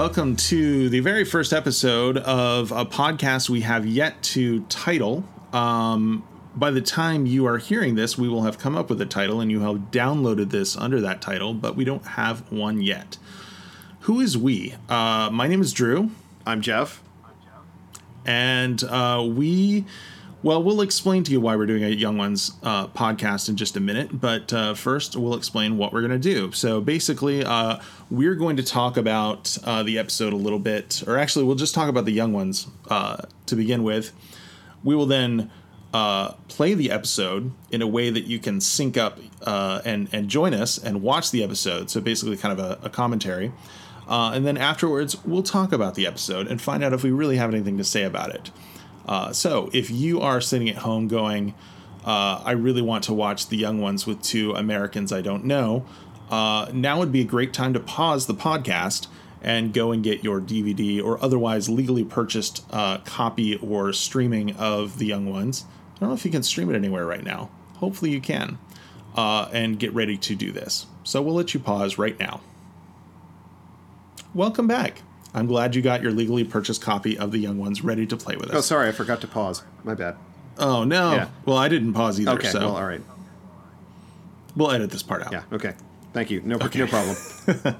Welcome to the very first episode of a podcast we have yet to title. Um, by the time you are hearing this, we will have come up with a title and you have downloaded this under that title, but we don't have one yet. Who is we? Uh, my name is Drew. I'm Jeff. And uh, we, well, we'll explain to you why we're doing a Young Ones uh, podcast in just a minute. But uh, first, we'll explain what we're going to do. So basically, uh, we're going to talk about uh, the episode a little bit, or actually, we'll just talk about the Young Ones uh, to begin with. We will then uh, play the episode in a way that you can sync up and and join us and watch the episode. So basically, kind of a, a commentary. And then afterwards, we'll talk about the episode and find out if we really have anything to say about it. Uh, so if you are sitting at home going, uh, I really want to watch The Young Ones with two Americans I don't know, uh, now would be a great time to pause the podcast and go and get your DVD or otherwise legally purchased uh, copy or streaming of The Young Ones. I don't know if you can stream it anywhere right now. Hopefully you can. Uh, and get ready to do this. So we'll let you pause right now. Welcome back. I'm glad you got your legally purchased copy of The Young Ones ready to play with us. Oh, sorry, I forgot to pause. My bad. Oh, no. Yeah. Well, I didn't pause either, Okay, so well, all right. we'll edit this part out. Yeah, okay. Thank you. No, Okay. no problem.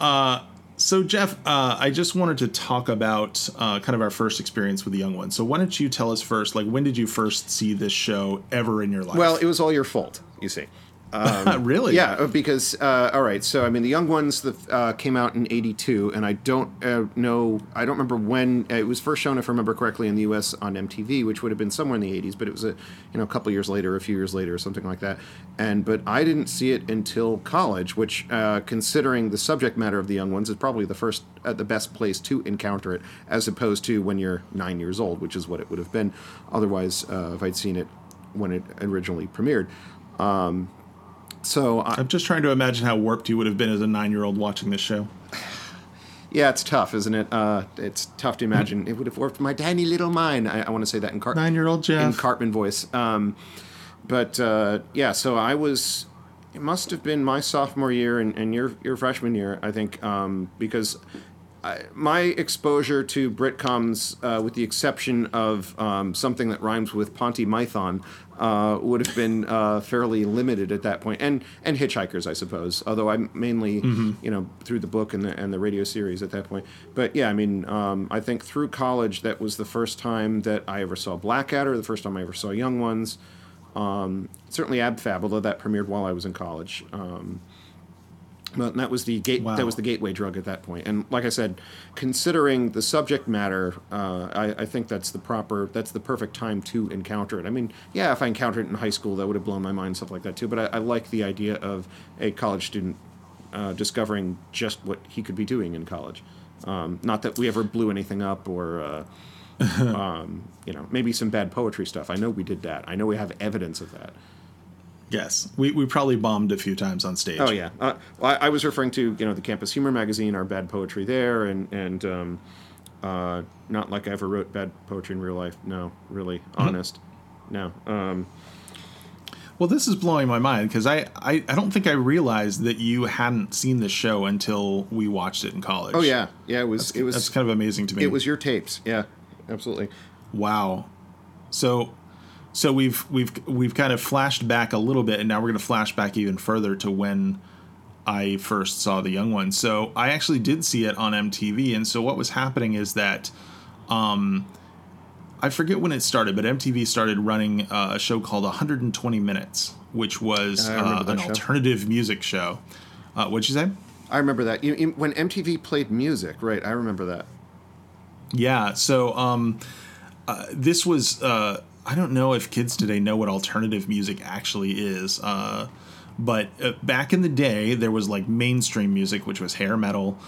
So, Jeff, uh, I just wanted to talk about uh, kind of our first experience with The Young Ones. So, why don't you tell us first, like, when did you first see this show ever in your life? well, it was all your fault, you see. really? Yeah, uh, because uh, all right. So I mean, the Young Ones the, uh, came out in '82, and I don't uh, know. I don't remember when it was first shown, if I remember correctly, in the U.S. on MTV, which would have been somewhere in the '80s. But it was a you know a couple years later, a few years later, or something like that. And but I didn't see it until college, which, uh, considering the subject matter of the Young Ones, is probably the first, uh, the best place to encounter it, as opposed to when you're nine years old, which is what it would have been. Otherwise, uh, if I'd seen it when it originally premiered. Um, so I, I'm just trying to imagine how warped you would have been as a nine year old watching this show. Yeah, it's tough, isn't it? Uh, it's tough to imagine. It would have warped my tiny little mind. I, I want to say that in, Car- Nine year old in Jeff. Cartman voice. Um, but uh, yeah, so I was. It must have been my sophomore year and, and your your freshman year, I think, um, because I, my exposure to Britcoms, uh, with the exception of um, something that rhymes with Ponty Mython, uh, would have been uh, fairly limited at that point, and and Hitchhikers, I suppose. Although I'm mainly, you know, through the book and the and the radio series at that point. But yeah, I mean, um, I think through college that was the first time that I ever saw Blackadder, the first time I ever saw Young Ones. Um, certainly Abfab, although that premiered while I was in college. Um, but that was the gate. Wow. That was the gateway drug at that point. And like I said, considering the subject matter, uh, I, I think that's the proper. That's the perfect time to encounter it. I mean, yeah, if I encountered it in high school, that would have blown my mind, stuff like that too. But I, I like the idea of a college student uh, discovering just what he could be doing in college. Um, not that we ever blew anything up or. Uh, um, you know, maybe some bad poetry stuff. I know we did that. I know we have evidence of that. Yes. We, we probably bombed a few times on stage. Oh yeah, uh, I, I was referring to you know the Campus Humor magazine, our bad poetry there, and and um, uh, not like I ever wrote bad poetry in real life. No, really, honest. No. Um, Well, this is blowing my mind because I, I, I don't think I realized that you hadn't seen the show until we watched it in college. oh yeah, yeah. It was it was That's kind of amazing to me. it was your tapes. Yeah, absolutely. Wow. So so we've we've we've kind of flashed back a little bit and now we're going to flash back even further to when I first saw the young one. So I actually did see it on MTV and so what was happening is that um I forget when it started, but MTV started running uh, a show called 120 Minutes, which was uh, an show. alternative music show. Uh, what'd you say? I remember that when MTV played music. Right, I remember that. Yeah. So um, uh, this was uh, I don't know if kids today know what alternative music actually is. Uh, but uh, back in the day, there was like mainstream music, which was hair metal,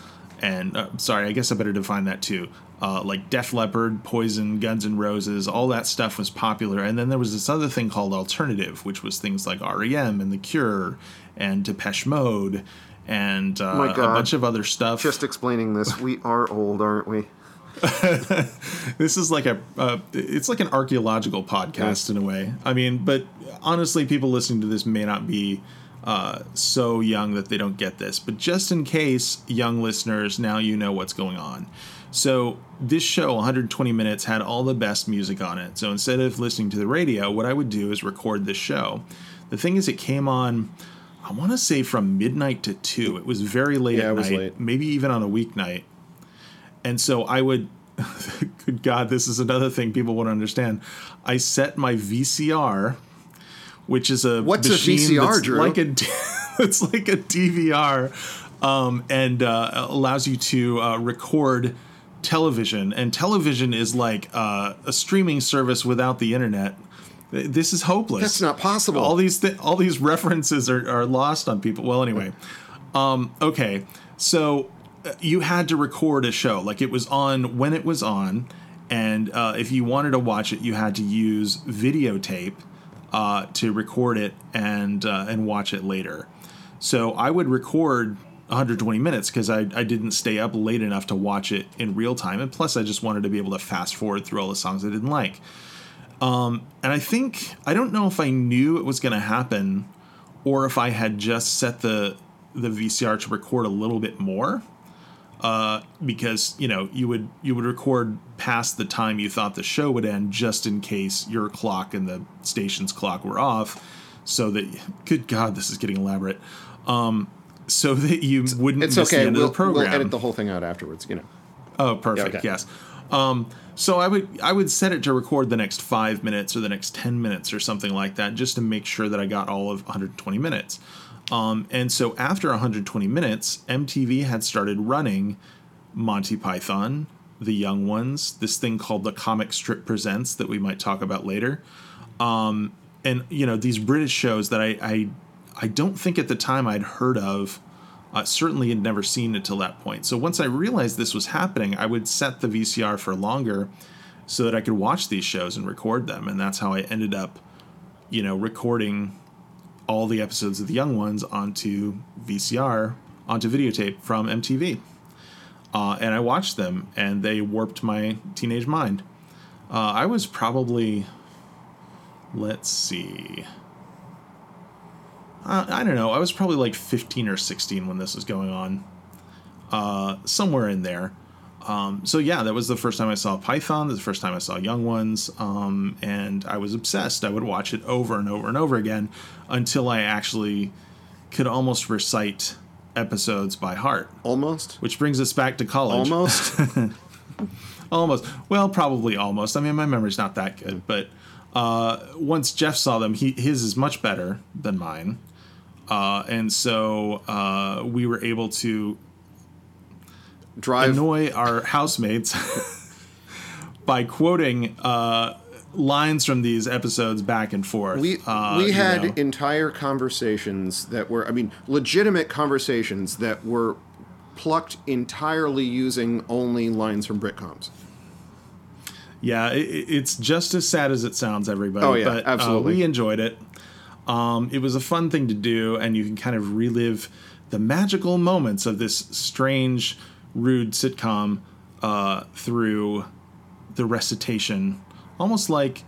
and uh, sorry, I guess I better define that too. Uh, like Def Leppard, Poison, Guns N' Roses, all that stuff was popular. And then there was this other thing called alternative, which was things like REM and The Cure and Depeche Mode and uh, a bunch of other stuff. Just explaining this, we are old, aren't we? this is like a uh, it's like an archaeological podcast in a way i mean but honestly people listening to this may not be uh, so young that they don't get this. But just in case, young listeners, now you know what's going on. So this show, 120 minutes, had all the best music on it. So instead of listening to the radio, what I would do is record this show. The thing is, it came on. I want to say from midnight to two. It was very late Yeah, at it was night, late. maybe even on a weeknight. And so I would, good God, this is another thing people want to understand. I set my VCR, which is a What's a VCR, Drew? Like a, it's like a DVR, um, and uh, allows you to uh, record television. And television is like uh, a streaming service without the internet. This is hopeless. That's not possible. All these th- all these references are, are lost on people. Well, anyway, um, okay, so you had to record a show like it was on when it was on, and uh, if you wanted to watch it, you had to use videotape uh, to record it and uh, and watch it later. So I would record 120 minutes because I, I didn't stay up late enough to watch it in real time, and plus I just wanted to be able to fast forward through all the songs I didn't like. Um, and I think I don't know if I knew it was going to happen, or if I had just set the the VCR to record a little bit more. Uh, because you know you would you would record past the time you thought the show would end, just in case your clock and the station's clock were off, so that good God, this is getting elaborate. Um, so that you wouldn't It's miss the okay. end We'll, of the program. we'll edit the whole thing out afterwards. You know. Oh, perfect. okay. Yes. Um, so I would I would set it to record the next five minutes or the next ten minutes or something like that, just to make sure that I got all of 120 minutes. Um, and so after 120 minutes, MTV had started running Monty Python, The Young Ones, this thing called the Comic Strip Presents that we might talk about later, um, and you know these British shows that I I, I don't think at the time I'd heard of. Uh, certainly had never seen until that point. So once I realized this was happening, I would set the VCR for longer so that I could watch these shows and record them. And that's how I ended up, you know, recording all the episodes of the young ones onto VCR, onto videotape from MTV. Uh, and I watched them, and they warped my teenage mind. Uh, I was probably, let's see, uh, I don't know. I was probably like 15 or 16 when this was going on, uh, somewhere in there. Um, so yeah, that was the first time I saw Python. The first time I saw Young Ones, um, and I was obsessed. I would watch it over and over and over again until I actually could almost recite episodes by heart. Almost. Which brings us back to college. Almost. Almost. Well, probably almost. I mean, my memory's not that good, but uh, once Jeff saw them, he his is much better than mine, uh, and so uh, we were able to Drive. annoy our housemates by quoting uh, lines from these episodes back and forth. We Uh, we you had know. entire conversations that were, I mean, legitimate conversations that were plucked entirely using only lines from Britcoms. Yeah, it, it's just as sad as it sounds, everybody. Oh, yeah, but, uh, absolutely. we enjoyed it. Um, it was a fun thing to do, and you can kind of relive the magical moments of this strange, rude sitcom uh, through the recitation, almost like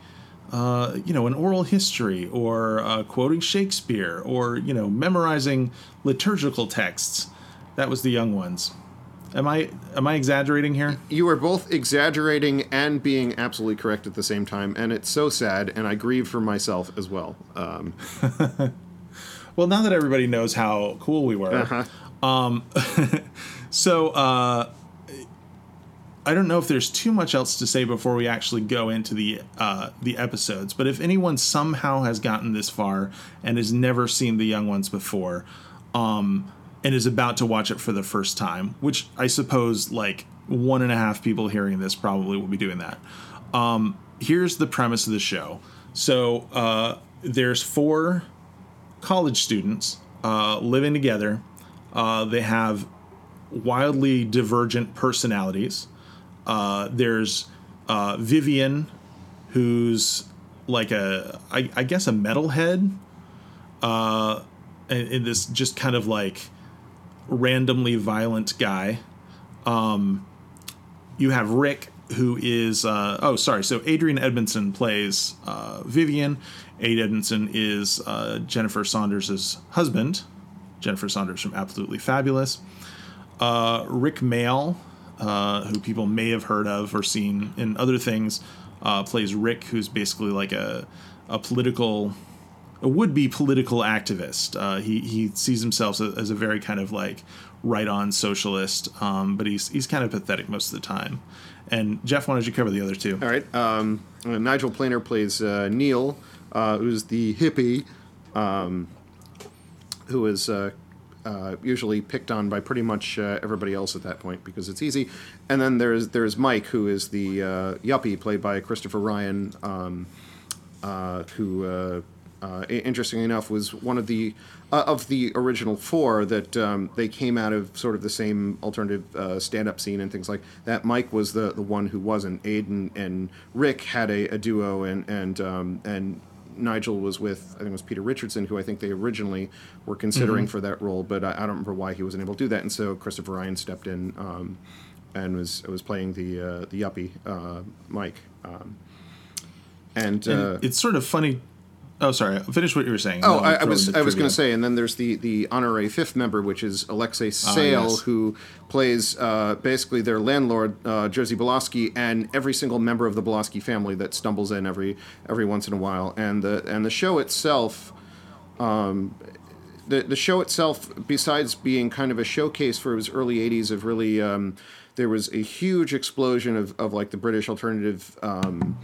uh, you know an oral history or uh, quoting Shakespeare or you know memorizing liturgical texts. That was the young ones. Am I am I exaggerating here? You are both exaggerating and being absolutely correct at the same time, and it's so sad, and I grieve for myself as well. Um, Well, now that everybody knows how cool we were, uh-huh. so uh, I don't know if there's too much else to say before we actually go into the uh, the episodes. But if anyone somehow has gotten this far and has never seen the young ones before, um, and is about to watch it for the first time, which I suppose like one and a half people hearing this probably will be doing that. Um, here's the premise of the show. So uh, there's four college students uh, living together. Uh, they have wildly divergent personalities. Uh, there's uh, Vivian, who's like a, I, I guess, a metalhead, uh, and, and this just kind of like randomly violent guy. Um, you have Rick, who is uh, oh sorry, so Adrian Edmondson plays uh, Vivian. Ade Edmondson is uh, Jennifer Saunders' husband. Jennifer Saunders from Absolutely Fabulous. Uh, Rik Mayall, uh, who people may have heard of or seen in other things, uh, plays Rick, who's basically like a a political, a would be political activist. Uh, he he sees himself as, a very kind of like right on socialist, um, but he's he's kind of pathetic most of the time. And Jeff, why don't you cover the other two? All right. Um, uh, Nigel Planer plays uh, Neil, who's the hippie, um, who is uh, uh, usually picked on by pretty much uh, everybody else at that point because it's easy. And then there's there's Mike, who is the uh, yuppie played by Christopher Ryan, um, uh, who, uh, interestingly enough, was one of the of the original four that um, they came out of sort of the same alternative uh, stand-up scene and things like that. Mike was the the one who wasn't. Aiden and Rick had a, a duo, and and um, and Nigel was with I think it was Peter Richardson, who I think they originally were considering for that role, but I, I don't remember why he wasn't able to do that, and so Christopher Ryan stepped in um, and was was playing the uh, the yuppie uh, Mike, um, and, And uh, it's sort of funny. Oh, sorry. Finish what you were saying. Oh, I, I was I was going to say, and then there's the the honorary fifth member, which is Alexei Sayle, Ah, yes. who plays uh, basically their landlord, uh, Jerzy Balowski, and every single member of the Boloski family that stumbles in every every once in a while. And the and the show itself, um, the the show itself, besides being kind of a showcase for his early '80s of really, um, there was a huge explosion of, of like the British alternative. Um,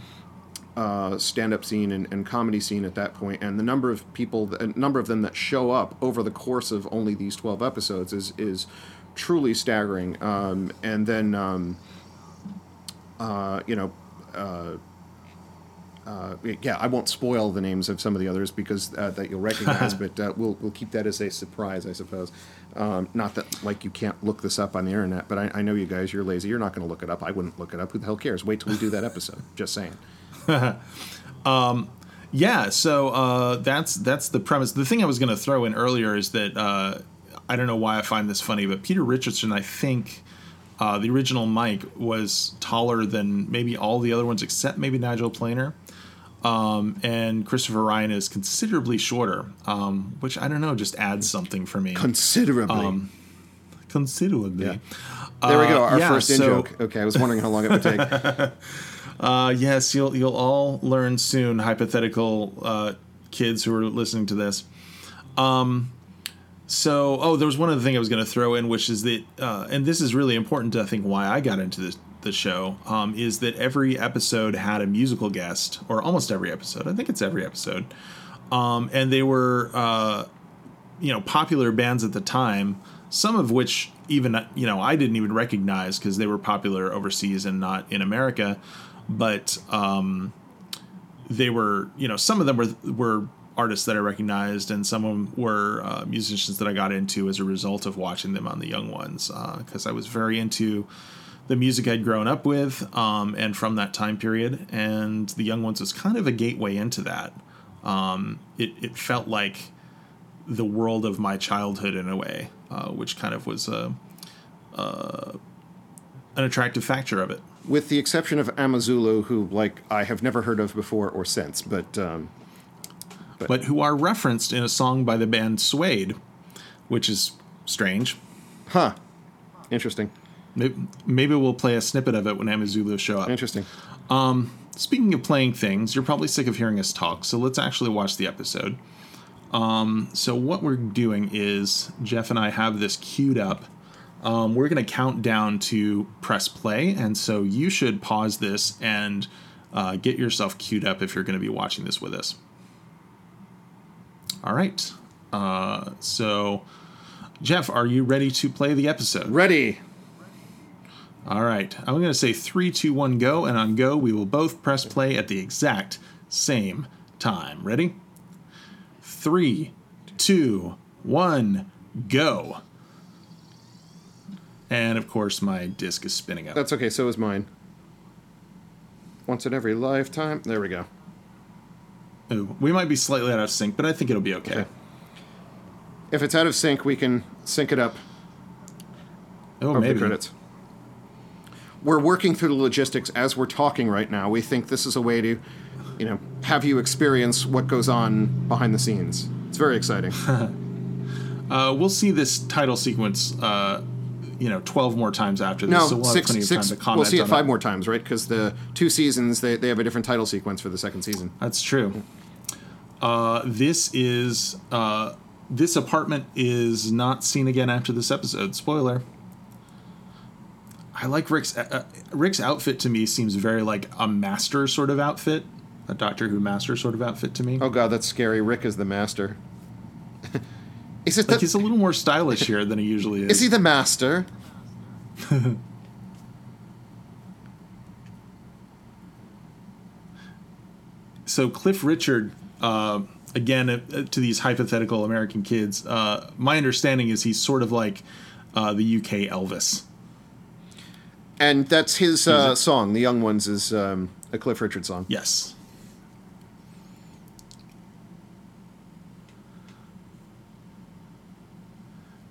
uh, stand-up scene and, and comedy scene at that point, and the number of people, a number of them that show up over the course of only these twelve episodes is is truly staggering. Um, and then, um, uh, you know. Uh, uh, yeah, I won't spoil the names of some of the others because uh, that you'll recognize, but uh, we'll we'll keep that as a surprise, I suppose. Um, not that like you can't look this up on the internet, but I, I know you guys, you're lazy. You're not going to look it up. I wouldn't look it up. Who the hell cares? Wait till we do that episode. Just saying. Yeah, so uh, that's that's the premise. The thing I was going to throw in earlier is that uh, I don't know why I find this funny, but Peter Richardson, I think uh, the original Mike was taller than maybe all the other ones except maybe Nigel Planer. Um, and Christopher Ryan is considerably shorter, um, which I don't know, just adds something for me. Considerably. considerably. Yeah. there we go. uh, Our yeah, first in so- joke. Okay, I was wondering how long it would take. Uh, yes, you'll you'll all learn soon, hypothetical uh, kids who are listening to this. Um, so, oh, there was one other thing I was going to throw in, which is that, uh, and this is really important I think why I got into this the show, um, is that every episode had a musical guest, or almost every episode. I think it's every episode, um, and they were uh, you know popular bands at the time some of which even you know i didn't even recognize because they were popular overseas and not in america but um they were you know some of them were were artists that i recognized and some of them were uh, musicians that i got into as a result of watching them on the young ones because i was very into the music i'd grown up with um, and from that time period and the young ones was kind of a gateway into that um, it, it felt like the world of my childhood in a way, uh, which kind of was a, uh, an attractive factor of it. With the exception of Amazulu, who like I have never heard of before or since, but um, But who are referenced in a song by the band Suede, which is strange. huh, interesting, Maybe, maybe we'll play a snippet of it when Amazulu show up. interesting. Speaking of playing things, you're probably sick of hearing us talk, so let's actually watch the episode. Um, so what we're doing is Jeff and I have this queued up. Um, we're going to count down to press play, and so you should pause this and uh, get yourself queued up if you're going to be watching this with us. All right. Uh, so, Jeff, are you ready to play the episode? Ready. All right. I'm going to say three, two, one, go. And on go, we will both press play at the exact same time. Ready? Three, two, one, go. And of course, my disc is spinning up. That's okay. So is mine. Once in every lifetime. There we go. Ooh, we might be slightly out of sync, but I think it'll be okay. Okay. If it's out of sync, we can sync it up Oh, maybe. the credits. we're working through the logistics as we're talking right now. We think this is a way to, you know, have you experience what goes on behind the scenes. It's very exciting. Uh, we'll see this title sequence, uh, you know, twelve more times after this, no, so we'll have six, plenty of six. time to comment We'll see it on five more times, right? Because the two seasons they, they have a different title sequence for the second season. That's true. Uh, this is uh, this apartment is not seen again after this episode. Spoiler. I like Rick's uh, uh, Rick's outfit. To me, seems very like a master sort of outfit, a Doctor Who master sort of outfit to me. Oh god, that's scary. Rick is the master. is it Like the, he's a little more stylish here than he usually is. is he the master? so Cliff Richard, uh, again, uh, to these hypothetical American kids, uh, my understanding is he's sort of like uh, the UK Elvis. And that's his uh, song. The Young Ones is um, a Cliff Richard song. Yes.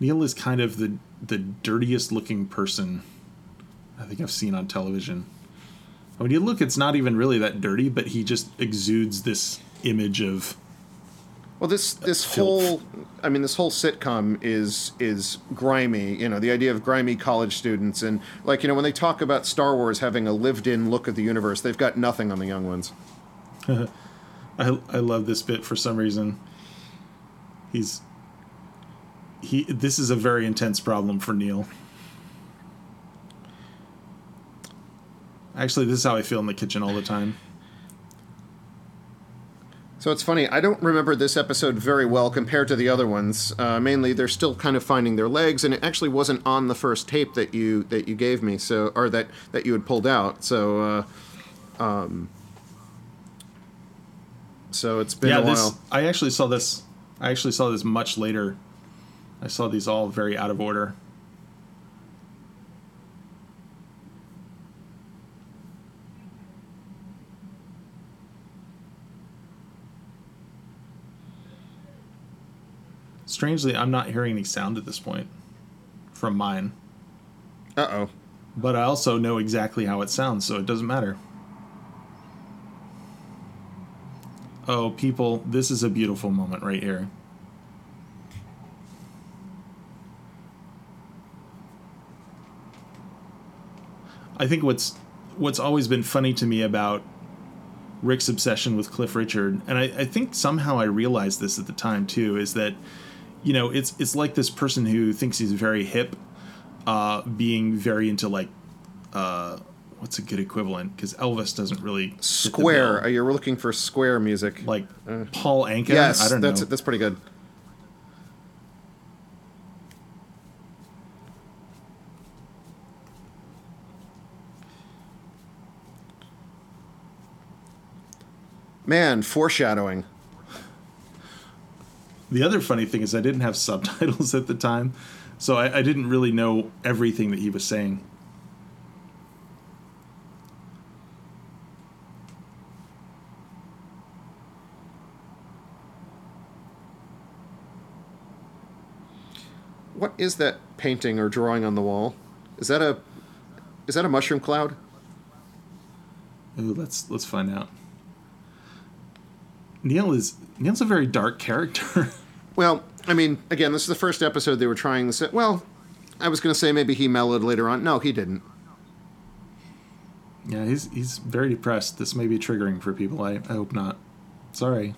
Neil is kind of the the dirtiest looking person I think I've seen on television. When you look, it's not even really that dirty, but he just exudes this image of Well, this this filth. whole, I mean, this whole sitcom is is grimy. You know, the idea of grimy college students, and like you know, when they talk about Star Wars having a lived-in look at the universe, they've got nothing on the young ones. I I love this bit for some reason. He's he this is a very intense problem for Neil. Actually, this is how I feel in the kitchen all the time. So it's funny. I don't remember this episode very well compared to the other ones. Uh, mainly, they're still kind of finding their legs, and it actually wasn't on the first tape that you that you gave me. So, or that that you had pulled out. So, uh, um, so it's been yeah, a this. I actually saw this I actually saw this much later. I saw these all very out of order. Strangely, I'm not hearing any sound at this point from mine, Uh oh. but I also know exactly how it sounds, so it doesn't matter. Oh, people, this is a beautiful moment right here. I think what's what's always been funny to me about Rick's obsession with Cliff Richard, and I, I think somehow I realized this at the time too, is that you know it's it's like this person who thinks he's very hip, uh, being very into like uh, what's a good equivalent? because Elvis doesn't really Square. You're looking for square music? like Paul Anka. yes, I don't that's know. that's pretty good. Man, foreshadowing. The other funny thing is I didn't have subtitles at the time, so I, I didn't really know everything that he was saying. What is that painting or drawing on the wall? Is that a is that a mushroom cloud? Ooh, let's let's find out. Neil is Neil's a very dark character. Well, I mean, again, this is the first episode they were trying to this. Well, I was going to say maybe he mellowed later on. No, he didn't. yeah, he's he's very depressed. This may be triggering for people. I, I hope not. Sorry.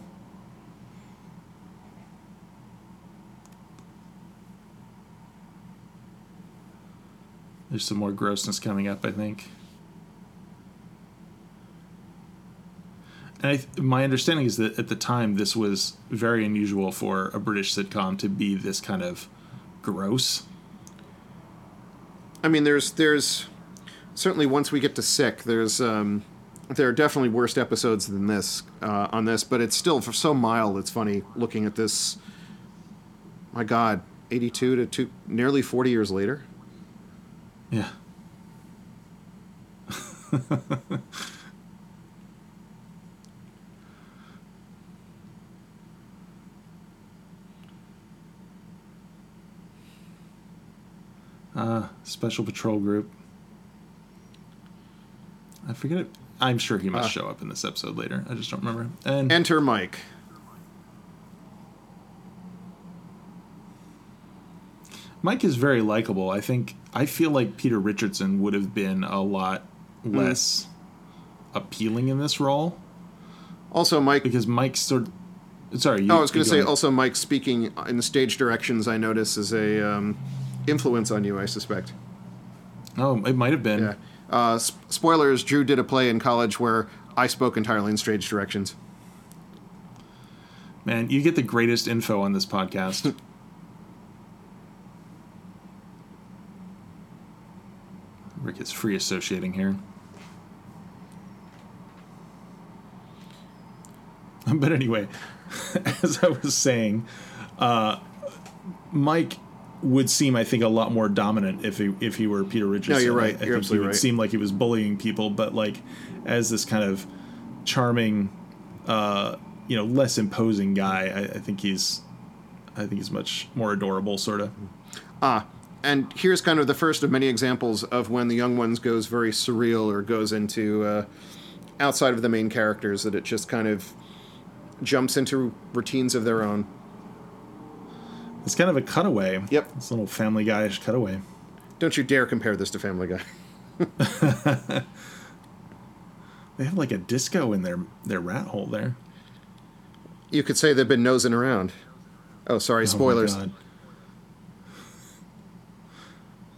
There's some more grossness coming up, I think. I, my understanding is that at the time, this was very unusual for a British sitcom to be this kind of gross. I mean, there's there's certainly once we get to sick, there's um, there are definitely worse episodes than this uh, on this, but it's still for so mild. It's funny looking at this. My God, eighty-two to two, nearly forty years later. Yeah. uh, special patrol group. I forget it. I'm sure he must Uh. show up in this episode later. I just don't remember. And Enter Mike. Mike is very likable. I think I feel like Peter Richardson would have been a lot Hmm. less appealing in this role Also, Mike. because Mike's sort. Of, sorry, you, Oh, I was going to say ahead. also Mike speaking in the stage directions. I notice is a um, influence on you. I suspect. Oh, it might have been. Yeah. Uh, s- spoilers: Drew did a play in college where I spoke entirely in strange directions. Man, you get the greatest info on this podcast. Rick is free associating here. But anyway, as I was saying, uh, Mike would seem, I think, a lot more dominant if he if he were Peter Richardson. you're right. I, You're think he would right. seem like he was bullying people, but like as this kind of charming, uh, you know, less imposing guy, I, I think he's, I think he's much more adorable, sort of. Ah, and here's kind of the first of many examples of when the young ones goes very surreal or goes into uh, outside of the main characters that it just kind of jumps into routines of their own. It's kind of a cutaway. Yep. It's a little Family Guy-ish cutaway. Don't you dare compare this to Family Guy. They have like a disco in their their rat hole there. You could say they've been nosing around. Oh, sorry, Oh my spoilers. God.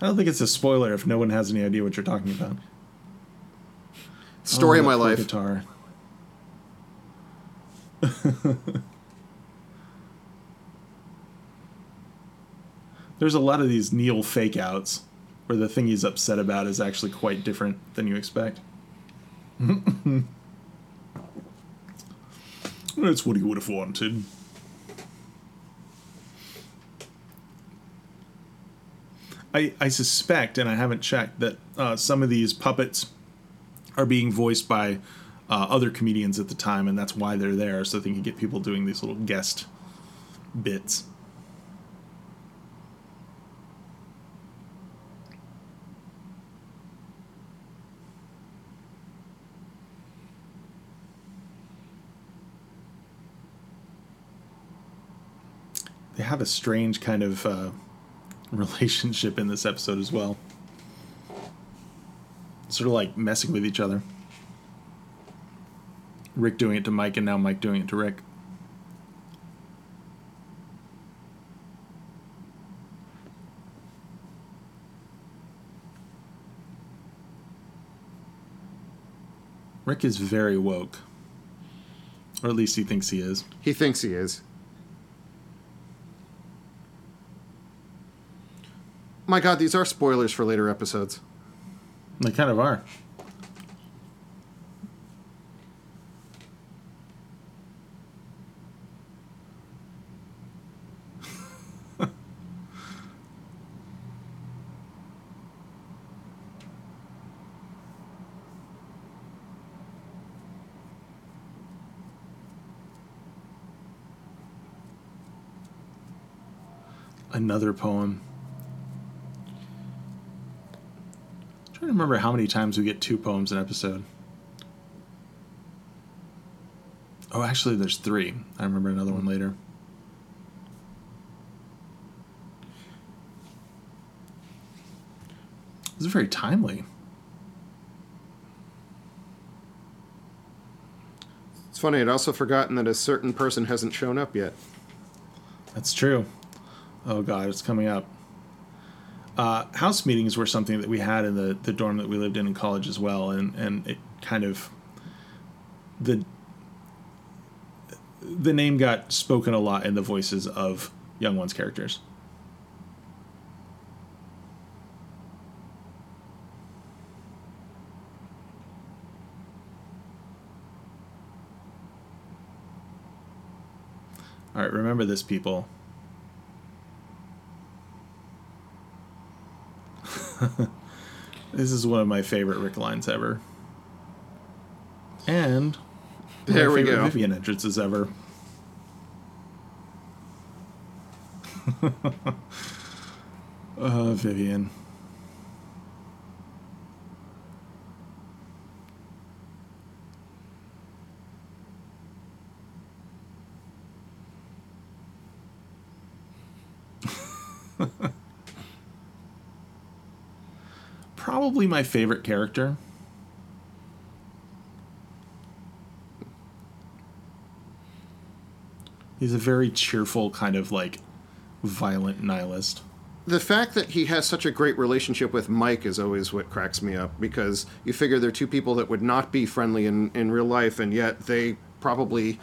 I don't think it's a spoiler if no one has any idea what you're talking about. Story Oh, of my life. Guitar. There's a lot of these Neil fake outs where the thing he's upset about is actually quite different than you expect. That's what he would have wanted. I, I suspect, and I haven't checked, that uh, some of these puppets are being voiced by uh, other comedians at the time, and that's why they're there, so they can get people doing these little guest bits. Have a strange kind of uh, relationship in this episode as well. Sort of like messing with each other. Rick doing it to Mike, and now Mike doing it to Rick. Rick is very woke. Or at least he thinks he is. He thinks he is. My God, these are spoilers for later episodes. They kind of are. Another poem. To remember how many times we get two poems an episode. Oh, actually, there's three. I remember another one later. This is very timely. It's funny, I'd also forgotten that a certain person hasn't shown up yet. That's true. Oh god, it's coming up. Uh, house meetings were something that we had in the, the dorm that we lived in in college as well, and, and it kind of the the name got spoken a lot in the voices of young ones characters. All right, remember this, people. this is one of my favorite Rick lines ever. And There my we favorite go. Vivian entrances ever. uh, Vivian. Probably my favorite character. He's a very cheerful, kind of like violent nihilist. the fact that he has such a great relationship with Mike is always what cracks me up because you figure they're two people that would not be friendly in, in real life, and yet they probably,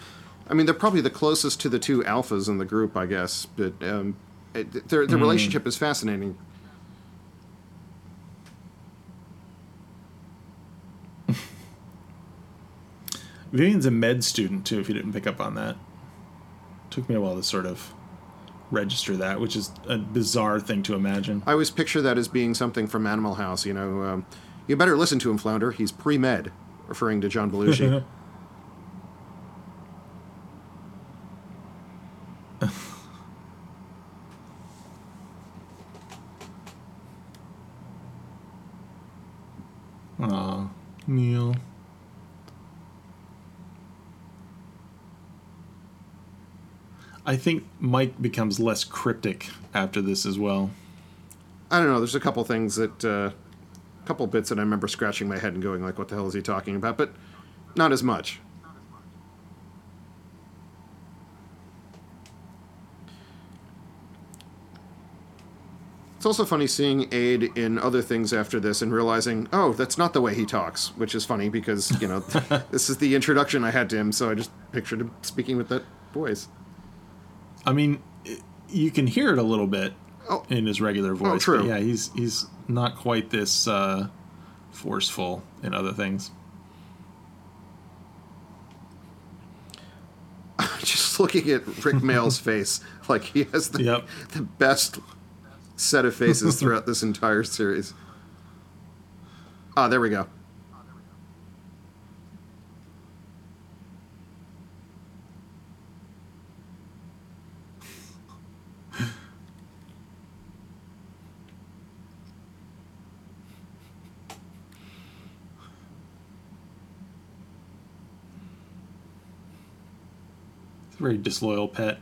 I mean, they're probably the closest to the two alphas in the group, I guess. But um, it, their their relationship is fascinating. Vivian's a med student too, if you didn't pick up on that. Took me a while to sort of register that, which is a bizarre thing to imagine. I always picture that as being something from Animal House. You know, um, you better listen to him, Flounder. He's pre med, referring to John Belushi. Aw, Neil. I think Mike becomes less cryptic after this as well. I don't know. There's a couple things that, uh, a couple bits that I remember scratching my head and going like, "What the hell is he talking about?" But not as much. It's also funny seeing Ade in other things after this and realizing, oh, that's not the way he talks, which is funny because, you know, this is the introduction I had to him, so I just pictured him speaking with that voice. I mean, you can hear it a little bit Oh. in his regular voice. but true. yeah, he's he's not quite this uh, forceful in other things. just looking at Rik Mayall's face, like he has the, Yep. the best set of faces throughout this entire series. Ah, there we go. Very disloyal pet.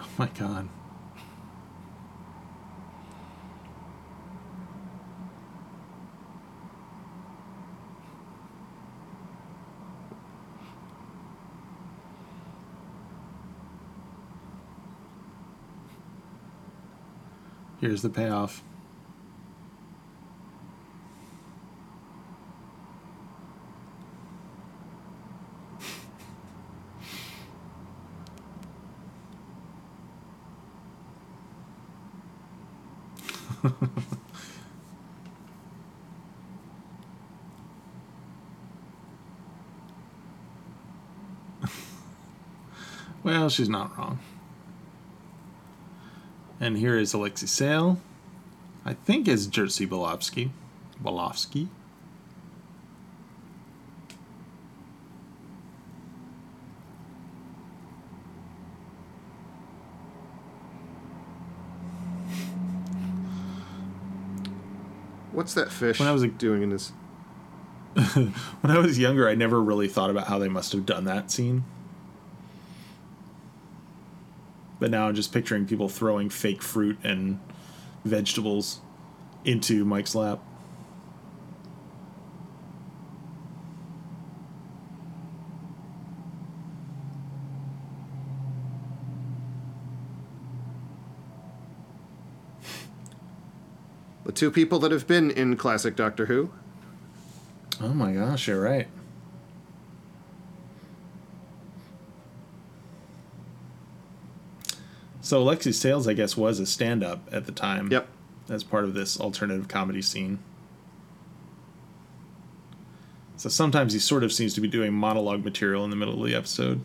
Oh my god. Here's the payoff. well, she's not wrong. And here is Alexei Sayle. I think is Jerzy Balowski. Balowski. What's that fish When I was doing in this? When I was younger, I never really thought about how they must have done that scene. But now I'm just picturing people throwing fake fruit and vegetables into Mike's lap. The two people that have been in classic Doctor Who. Oh my gosh, you're right. So Alexei Sayles, I guess, was a stand-up at the time. Yep. As part of this alternative comedy scene. So sometimes he sort of seems to be doing monologue material in the middle of the episode.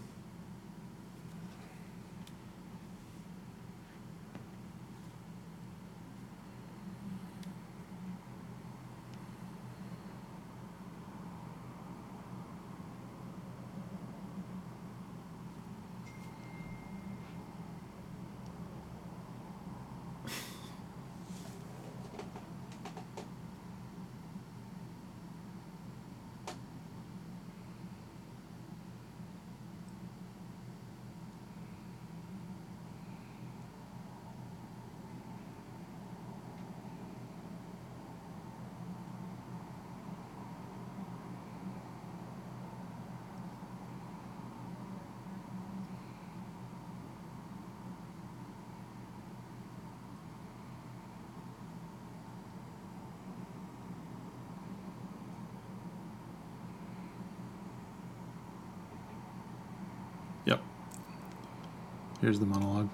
Here's the monologue.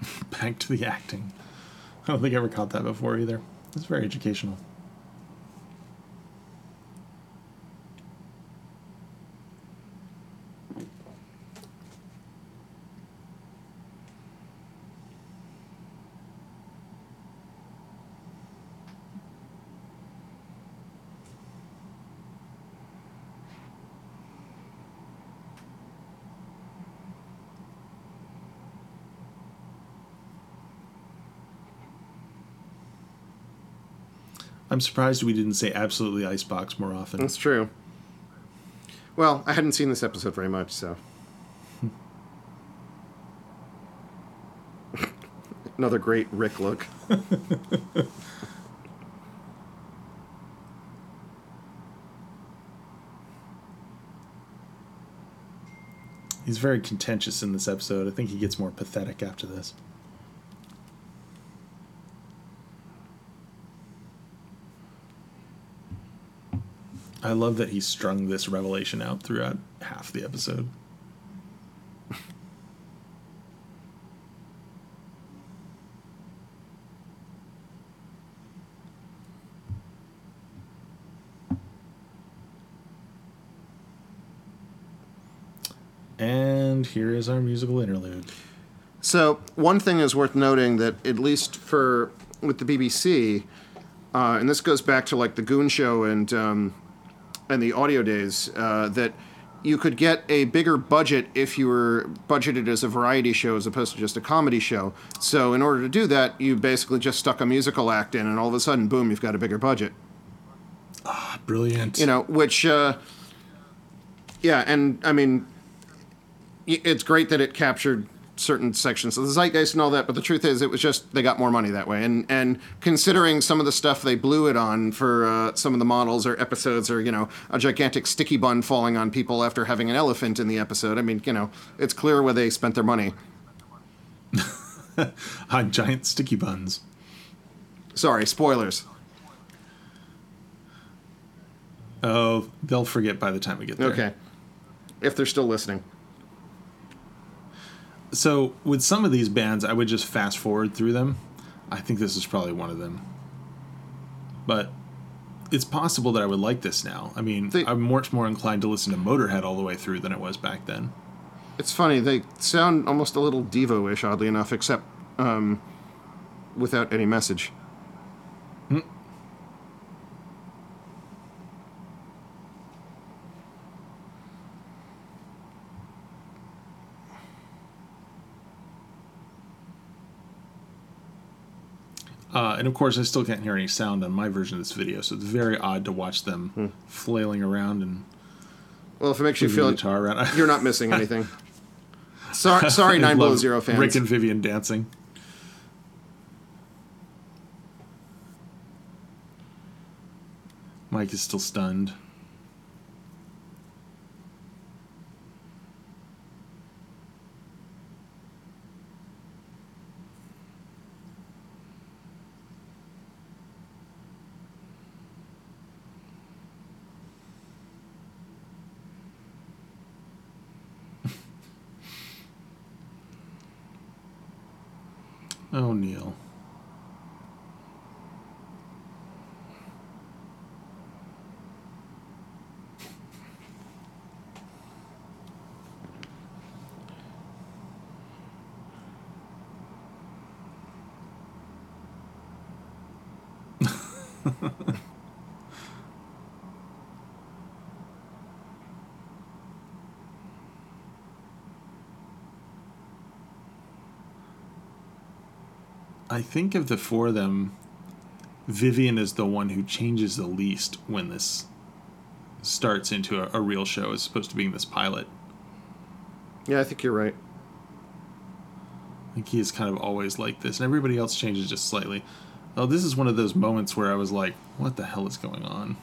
Back to the acting. I don't think I ever caught that before either. It's very educational. I'm surprised we didn't say absolutely icebox more often. That's true. Well, I hadn't seen this episode very much, so. Another great Rick look. He's very contentious in this episode. I think he gets more pathetic after this. I love that he strung this revelation out throughout half the episode. and here is our musical interlude. So one thing is worth noting that at least for with the BBC, uh, and this goes back to like the Goon Show and um, and the audio days, uh, that you could get a bigger budget if you were budgeted as a variety show as opposed to just a comedy show. So in order to do that, you basically just stuck a musical act in, and all of a sudden, boom, you've got a bigger budget. Ah, brilliant. You know, which, uh, yeah, and I mean, it's great that it captured certain sections of the zeitgeist and all that, but the truth is, it was just they got more money that way. And and considering some of the stuff they blew it on for uh, some of the models or episodes, or you know, a gigantic sticky bun falling on people after having an elephant in the episode. I mean, you know, it's clear where they spent their money. on giant sticky buns. Sorry, spoilers. Oh, they'll forget by the time we get there. Okay, if they're still listening. So with some of these bands, I would just fast forward through them. I think this is probably one of them. But it's possible that I would like this now. I mean, The- I'm much more inclined to listen to Motorhead all the way through than it was back then. It's funny, they sound almost a little Devo ish, oddly enough, except um, without any message. Uh, and of course, I still can't hear any sound on my version of this video, so it's very odd to watch them Hmm. flailing around and Well, if it makes you feel guitar around. you're not missing anything. Sorry, sorry, nine below zero fans. Rick and Vivian dancing. Mike is still stunned. Oh, Neil. I think of the four of them, Vivian is the one who changes the least when this starts into a, a real show as opposed to being this pilot. Yeah, I think you're right. I think he is kind of always like this, and everybody else changes just slightly. Oh, this is one of those moments where I was like, what the hell is going on?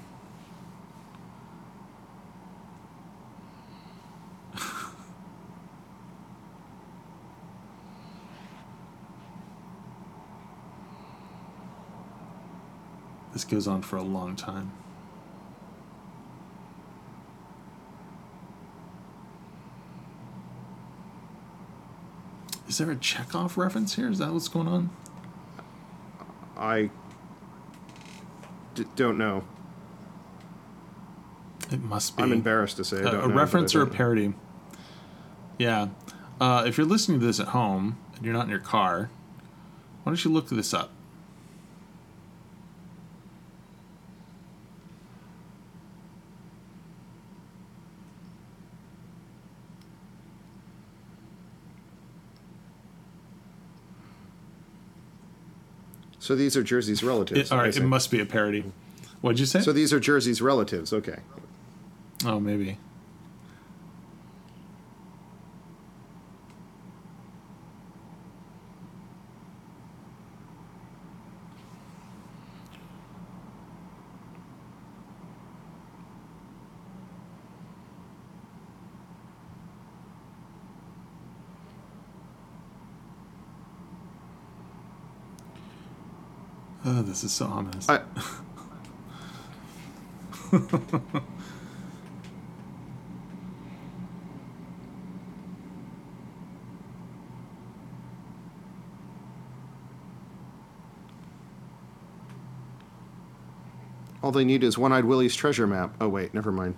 Goes on for a long time. Is there a Chekhov reference here? Is that what's going on? I d- don't know. It must be. I'm embarrassed to say. I a, a know, reference or a parody. Yeah. Uh, if you're listening to this at home and you're not in your car, why don't you look this up? So these are Jerzy's relatives. It, all right, it must be a parody. What'd you say? So these are Jerzy's relatives. Okay. oh, maybe. Oh, this is so ominous. I, all they need is One-Eyed Willie's treasure map. Oh wait, never mind.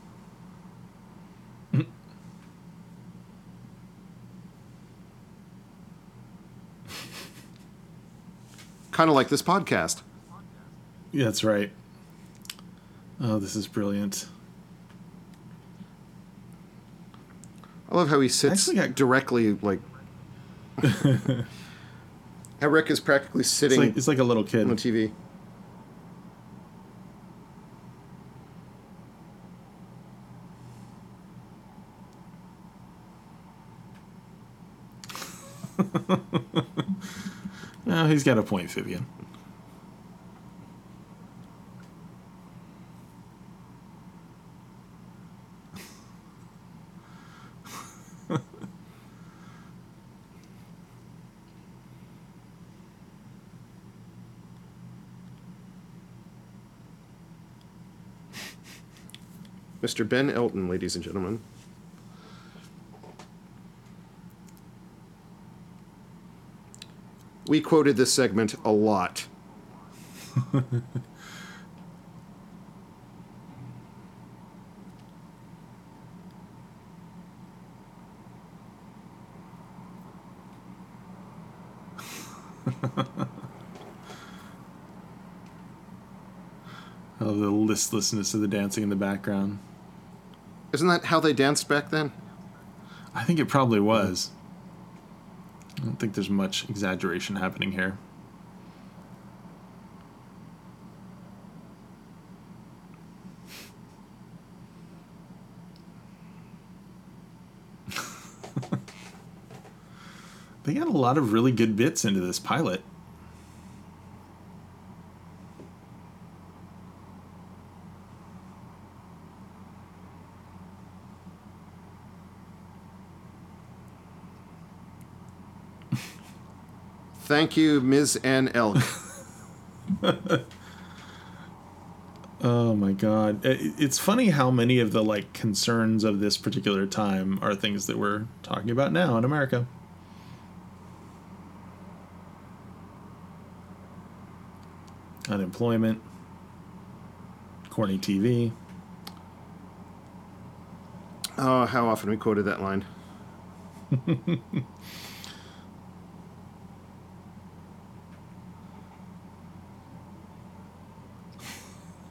kind of like this podcast. Yeah, that's right. Oh, this is brilliant. I love how he sits Actually, I- directly, like. how Rick is practically It's sitting like it's like a little kid. on the TV. no, he's got a point, Vivian. Mr. Ben Elton, ladies and gentlemen. We quoted this segment a lot. Oh, the listlessness of the dancing in the background. Isn't that how they danced back then? I think it probably was. I don't think there's much exaggeration happening here. they got a lot of really good bits into this pilot. Thank you, Ms. Ann Elk. Oh my god. It's funny how many of the like concerns of this particular time are things that we're talking about now in America. Unemployment, corny TV. oh, how often we quoted that line.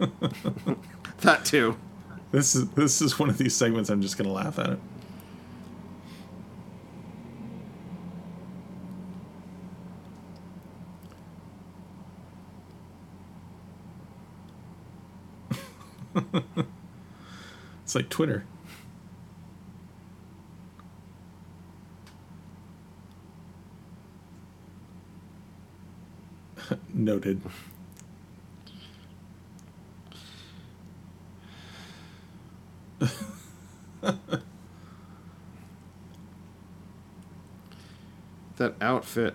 that too. This is this is one of these segments I'm just gonna laugh at it. it's like Twitter. Noted. That outfit.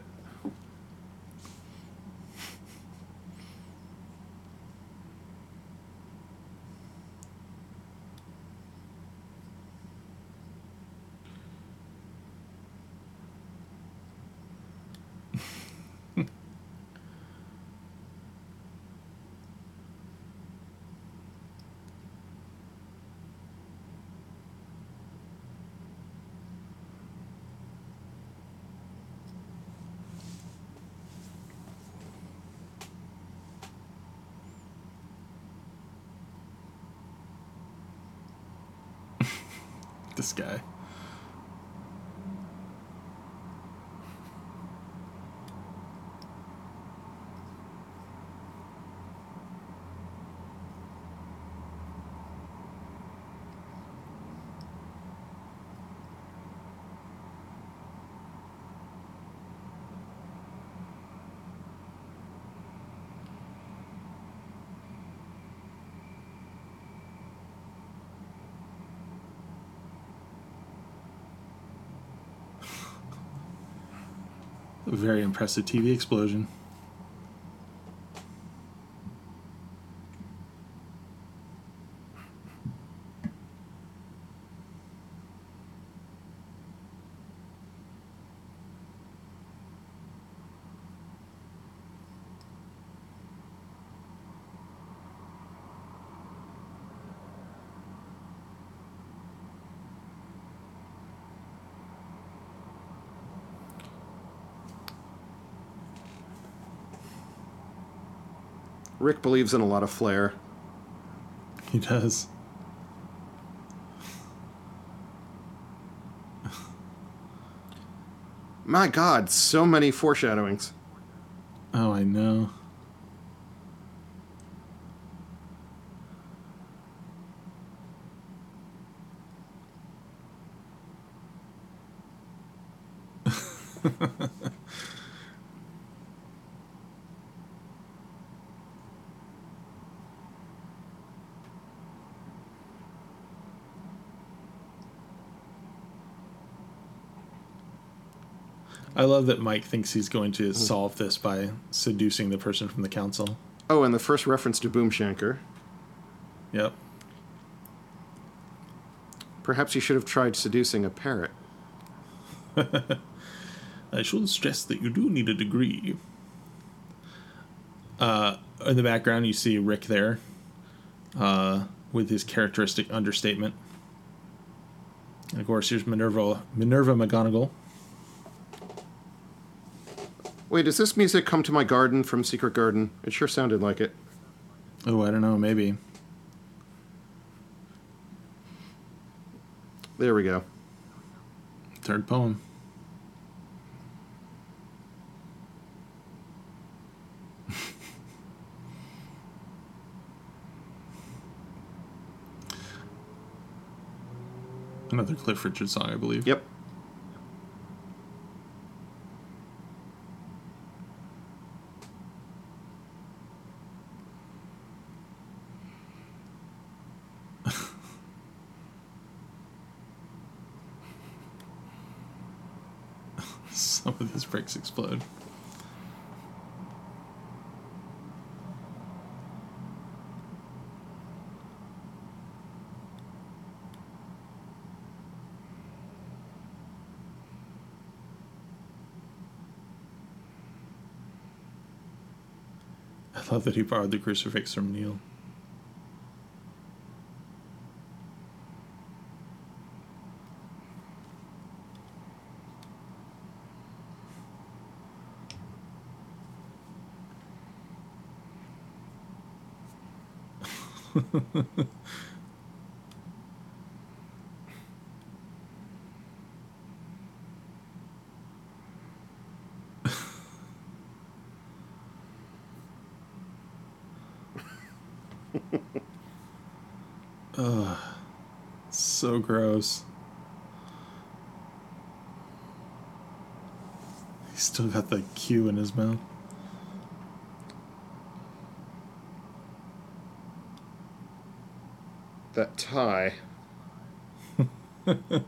this guy. A very impressive TV explosion. Rick believes in a lot of flair. He does. My God, so many foreshadowings. Oh, I know. I love that Mike thinks he's going to solve this by seducing the person from the council. Oh, and the first reference to Boomshanka. Yep. Perhaps you should have tried seducing a parrot. I should stress that you do need a degree. Uh, in the background, you see Rick there uh, with his characteristic understatement. And of course, here's Minerva, Minerva McGonagall. Wait, does this music come to my garden from Secret Garden? It sure sounded like it. Oh, I don't know, maybe. There we go. Third poem. Another Cliff Richard song, I believe. Yep. Some of his bricks explode. I love that he borrowed the crucifix from Neil. Ugh. So gross. He's still got the Q in his mouth. That tie.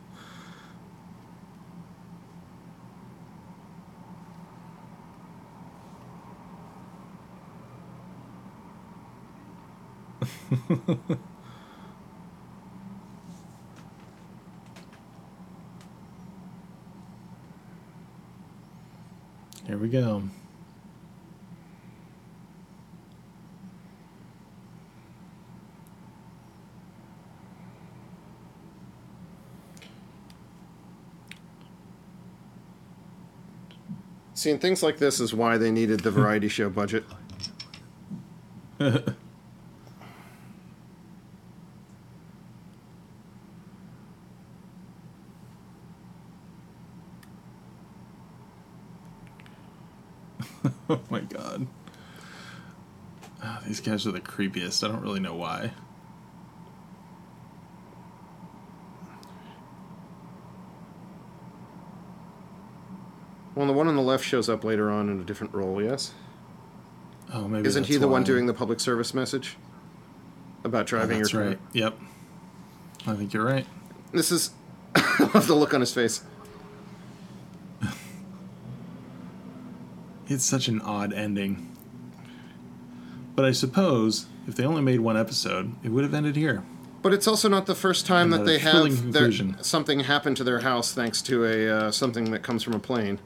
Here we go. Seeing things like this is why they needed the variety show budget. oh my god. Ah, these guys are the creepiest. I don't really know why. Well, the one on the left shows up later on in a different role. Yes. Oh, maybe Isn't he the one doing the public service message about Oh, driving that's your car? right. Yep. I think you're right. This is. I love the look on his face. It's such an odd ending. But I suppose if they only made one episode, it would have ended here. But it's also not the first time that they have their, something happen to their house thanks to a uh, something that comes from a plane,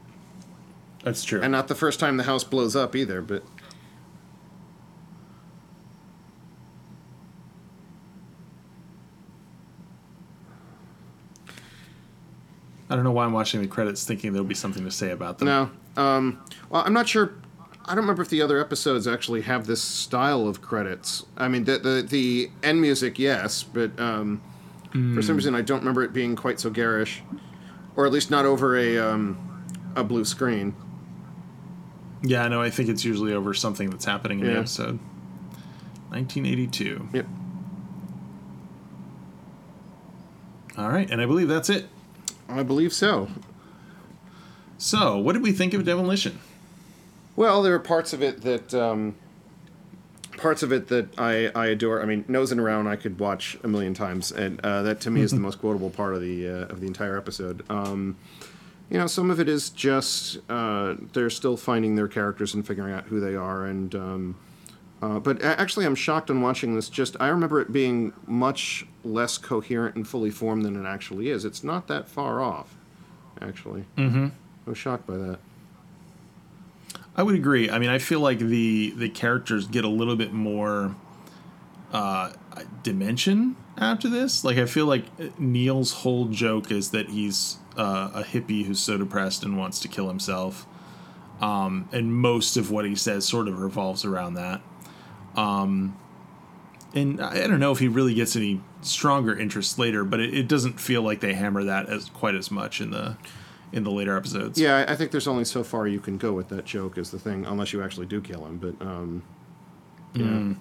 That's true. and not the first time the house blows up either. But I don't know why I'm watching the credits thinking there'll be something to say about them. no, um, well, I'm not sure. I don't remember if the other episodes actually have this style of credits. I mean, the the, the end music, yes, but um, for some reason I don't remember it being quite so garish, or at least not over a um, a blue screen. Yeah, no, I think it's usually over something that's happening in the episode. 1982. Yep. All right, and I believe that's it. I believe so. So, what did we think of Demolition? Well, there are parts of it that um, parts of it that I, I adore. I mean, nosing around, I could watch a million times, and uh, that to me is the most quotable part of the uh, of the entire episode. Um, you know, some of it is just uh, they're still finding their characters and figuring out who they are, and um, uh, but actually, I'm shocked on watching this. Just I remember it being much less coherent and fully formed than it actually is. It's not that far off, actually. Mm-hmm. I was shocked by that. I would agree. I mean, I feel like the the characters get a little bit more uh, dimension after this. Like, I feel like Neil's whole joke is that he's uh, a hippie who's so depressed and wants to kill himself, um, and most of what he says sort of revolves around that. Um, and I I don't know if he really gets any stronger interest later, but it, it doesn't feel like they hammer that as quite as much in the in the later episodes. Yeah, I- think there's only so far you can go with that joke is the thing, unless you actually do kill him. But um, yeah, And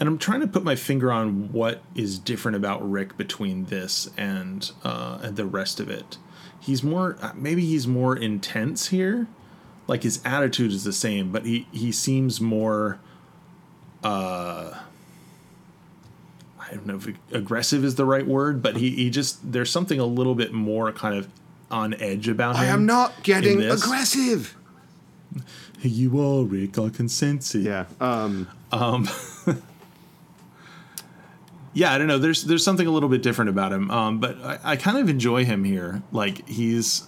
I'm trying to put my finger on what is different about Rick between this and uh, and the rest of it. He's more uh, maybe he's more intense here. Like his attitude is the same, but he he seems more. Uh, I don't know if aggressive is the right word, but he, he just there's something a little bit more kind of on edge about him. I am not getting aggressive. You are Rick, I consent to. Yeah, um, Um. yeah, I don't know. There's there's something a little bit different about him, um, but I, I kind of enjoy him here. Like he's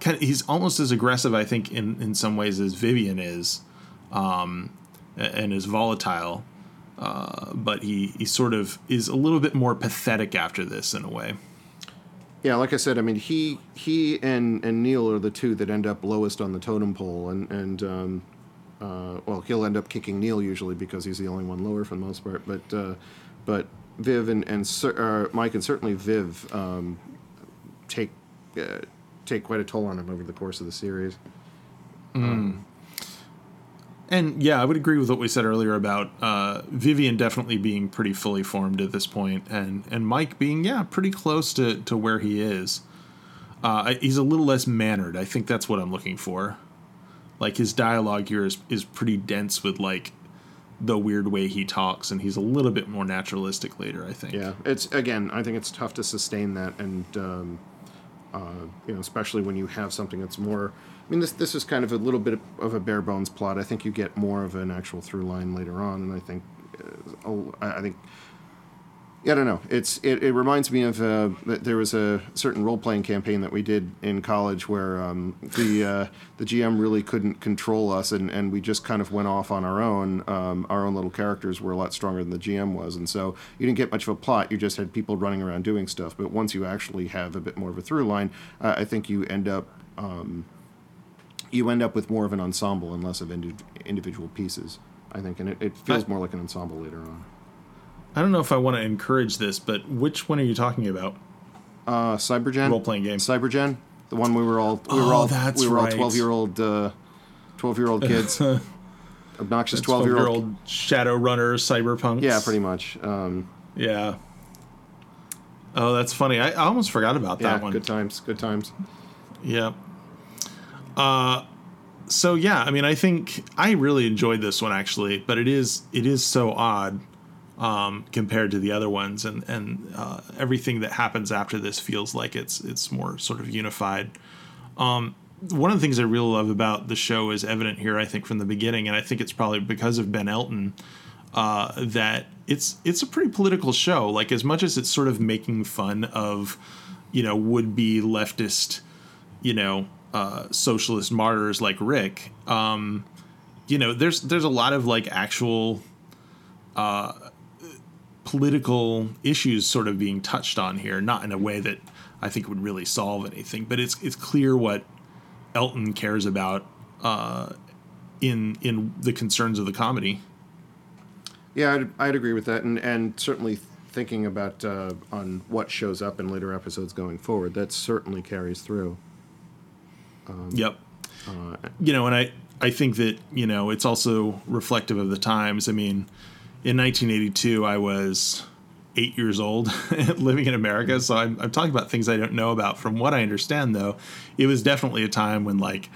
kind of, he's almost as aggressive, I think, in in some ways as Vivian is, um, and is volatile. Uh, but he he sort of is a little bit more pathetic after this in a way. Yeah. Like I said, I mean, he he and and Neil are the two that end up lowest on the totem pole, and and um, uh, well, he'll end up kicking Neil usually because he's the only one lower for the most part. But uh, but Viv and and uh, Mike and certainly Viv um, take uh, take quite a toll on him over the course of the series. And yeah, I would agree with what we said earlier about uh, Vivian definitely being pretty fully formed at this point, and and Mike being yeah pretty close to to where he is. Uh, he's a little less mannered. I think that's what I'm looking for. Like his dialogue here is is pretty dense with like the weird way he talks, and he's a little bit more naturalistic later. I think. Yeah, it's again. I think it's tough to sustain that, and um, uh, you know, especially when you have something that's more. Mean, this this is kind of a little bit of a bare bones plot. I think you get more of an actual through line later on, and I think, uh, I think. Yeah, I don't know. It's it, it reminds me of uh, there was a certain role playing campaign that we did in college where um, the uh, the GM really couldn't control us, and, and we just kind of went off on our own. Um, our own little characters were a lot stronger than the GM was, and so you didn't get much of a plot. You just had people running around doing stuff. But once you actually have a bit more of a through line, uh, I think you end up um, you end up with more of an ensemble and less of indi- individual pieces. I think, and it, it feels I- more like an ensemble later on. I don't know if I want to encourage this, but which one are you talking about? Uh, Cybergen Role-playing game. Cybergen, the one we were all we were Oh, all that's we were all right. twelve year old uh, year old kids, obnoxious twelve year old. shadow runner cyberpunk. Yeah, pretty much. Um, Yeah. Oh, that's funny. I, I almost forgot about yeah, that one. good times. Good times. Yeah. Uh, so yeah, I mean, I think I really enjoyed this one actually, but it is it is so odd um, compared to the other ones, and and uh, everything that happens after this feels like it's it's more sort of unified. Um, one of the things I really love about the show is evident here, I think, from the beginning, and I think it's probably because of Ben Elton uh, that it's it's a pretty political show. Like as much as it's sort of making fun of, you know, would be leftist, you know, uh, socialist martyrs like Rick. Um, you know, there's there's a lot of like actual uh, political issues sort of being touched on here, not in a way that I think would really solve anything, but it's it's clear what Elton cares about uh, in in the concerns of the comedy. Yeah, I'd, I'd agree with that, and and certainly thinking about uh, on what shows up in later episodes going forward, that certainly carries through. Yep. you know, and I I think that you know it's also reflective of the times. I mean, in 1982, I was eight years old, living in America, so I'm, I'm talking about things I don't know about. From what I understand, though, it was definitely a time when like.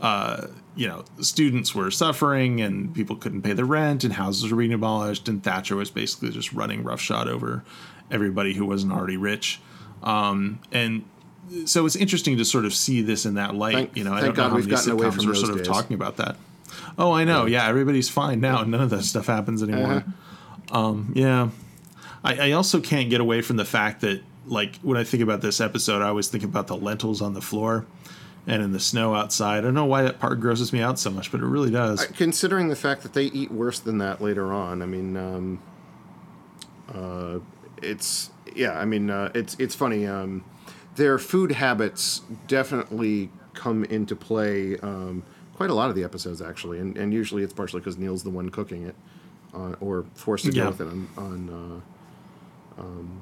Uh, you know, students were suffering and people couldn't pay the rent and houses were being demolished and Thatcher was basically just running roughshod over everybody who wasn't already rich. Um, and so it's interesting to sort of see this in that light. Thank- you know, I don't know God how we've many gotten away from were those sort of days. talking about that. Oh, I know. Yeah, everybody's fine now. None of that stuff happens anymore. Um, yeah. I, I also can't get away from the fact that, like, when I think about this episode, I always think about the lentils on the floor and in the snow outside. I don't know why that part grosses me out so much, but it really does. Considering the fact that they eat worse than that later on, I mean, um, uh, it's yeah. I mean, uh, it's it's funny. Um, their food habits definitely come into play. Um, quite a lot of the episodes actually, and, and usually it's partially because Neil's the one cooking it, uh, or forced to Yeah. go with it on, on uh, um,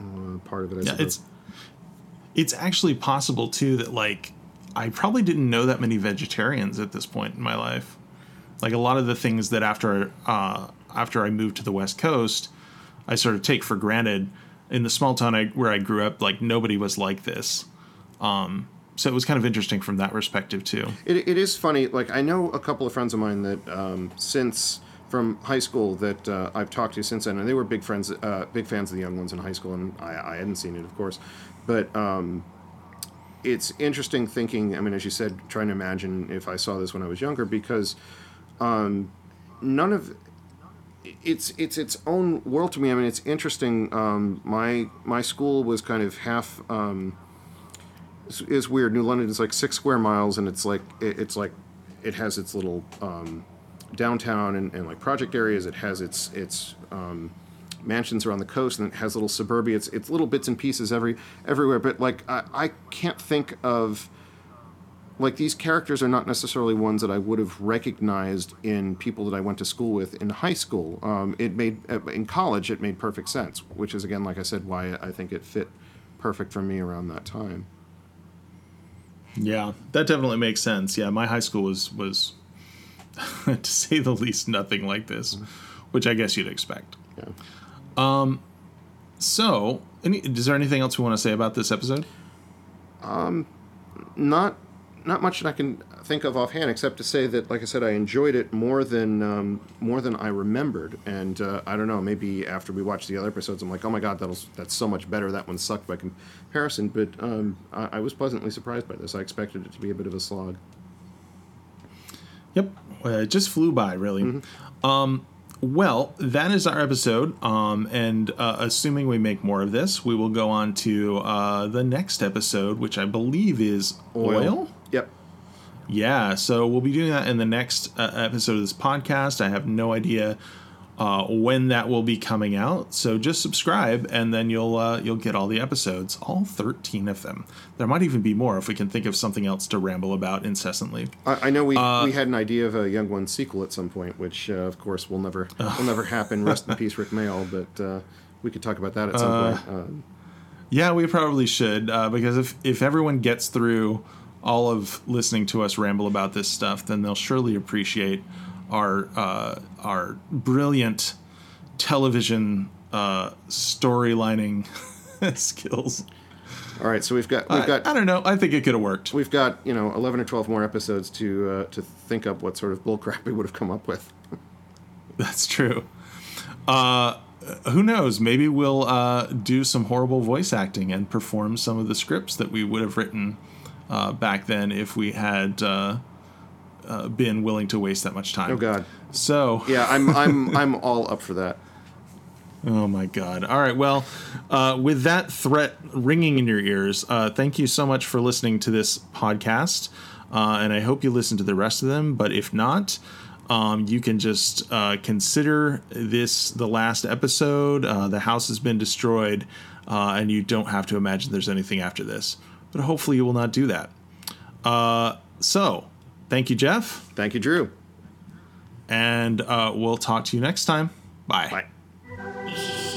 uh, part of it. I Yeah, suppose. it's it's actually possible too that like I probably didn't know that many vegetarians at this point in my life. Like a lot of the things that after uh, after I moved to the West Coast, I sort of take for granted. In the small town I, where I grew up, like nobody was like this. Um, so it was kind of interesting from that perspective too. It, it is funny. Like I know a couple of friends of mine that um, since from high school that uh, I've talked to since then, and they were big friends, uh, big fans of the young ones in high school, and I, I hadn't seen it, of course, but um, it's interesting thinking. I mean, as you said, trying to imagine if I saw this when I was younger, because um, none of it's it's its own world to me. I mean, it's interesting. Um, my my school was kind of half. Um, is, weird. New London is like six square miles, and it's like it, it's like it has its little um, downtown and, and like project areas. It has its its um, mansions around the coast, and it has little suburbia. It's it's little bits and pieces every everywhere. But like I, I can't think of like these characters are not necessarily ones that I would have recognized in people that I went to school with in high school. Um, it made uh, in college it made perfect sense, which is again, like I said, why I think it fit perfect for me around that time. Yeah, that definitely makes sense. Yeah, my high school was was to say the least nothing like this, which I guess you'd expect. Yeah. Um, So, any, is there anything else we want to say about this episode? Um, not not much that I can think of offhand, except to say that, like I said, I enjoyed it more than um, more than I remembered. And uh, I don't know, maybe after we watched the other episodes, I'm like, oh my god, that'll that's so much better. That one sucked by comparison. But um, I, I was pleasantly surprised by this. I expected it to be a bit of a slog. Yep, uh, it just flew by, really. Um, well, that is our episode. Um, and uh, assuming we make more of this, we will go on to uh, the next episode, which I believe is oil. Yep. Yeah, so we'll be doing that in the next uh, episode of this podcast. I have no idea uh, when that will be coming out, so just subscribe, and then you'll uh, you'll get all the episodes, all thirteen of them. There might even be more if we can think of something else to ramble about incessantly. I, I know we, we had an idea of a Young One sequel at some point, which uh, of course will never will never happen. Rest in peace, Rik Mayall. But uh, we could talk about that at some point. Um, Yeah, we probably should uh, because if if everyone gets through all of listening to us ramble about this stuff, then they'll surely appreciate our uh, our brilliant television uh, storylining skills. All right, so we've got we've got I, I don't know. I think it could have worked. we've got you know eleven or twelve more episodes to uh, to think up what sort of bullcrap we would have come up with. That's true. Uh, who knows? Maybe we'll uh, do some horrible voice acting and perform some of the scripts that we would have written uh, back then if we had uh, uh, been willing to waste that much time. Oh God, So, yeah, I'm I'm I'm all up for that. oh my God. All right. Well, uh, with that threat ringing in your ears, uh, thank you so much for listening to this podcast. Uh, and I hope you listen to the rest of them. But if not, um, you can just uh, consider this the last episode. Uh, the house has been destroyed, uh, and you don't have to imagine there's anything after this. But hopefully, you will not do that. Uh, so, thank you, Jeff, Thank you, Drew. and uh, we'll talk to you next time. Bye. Bye.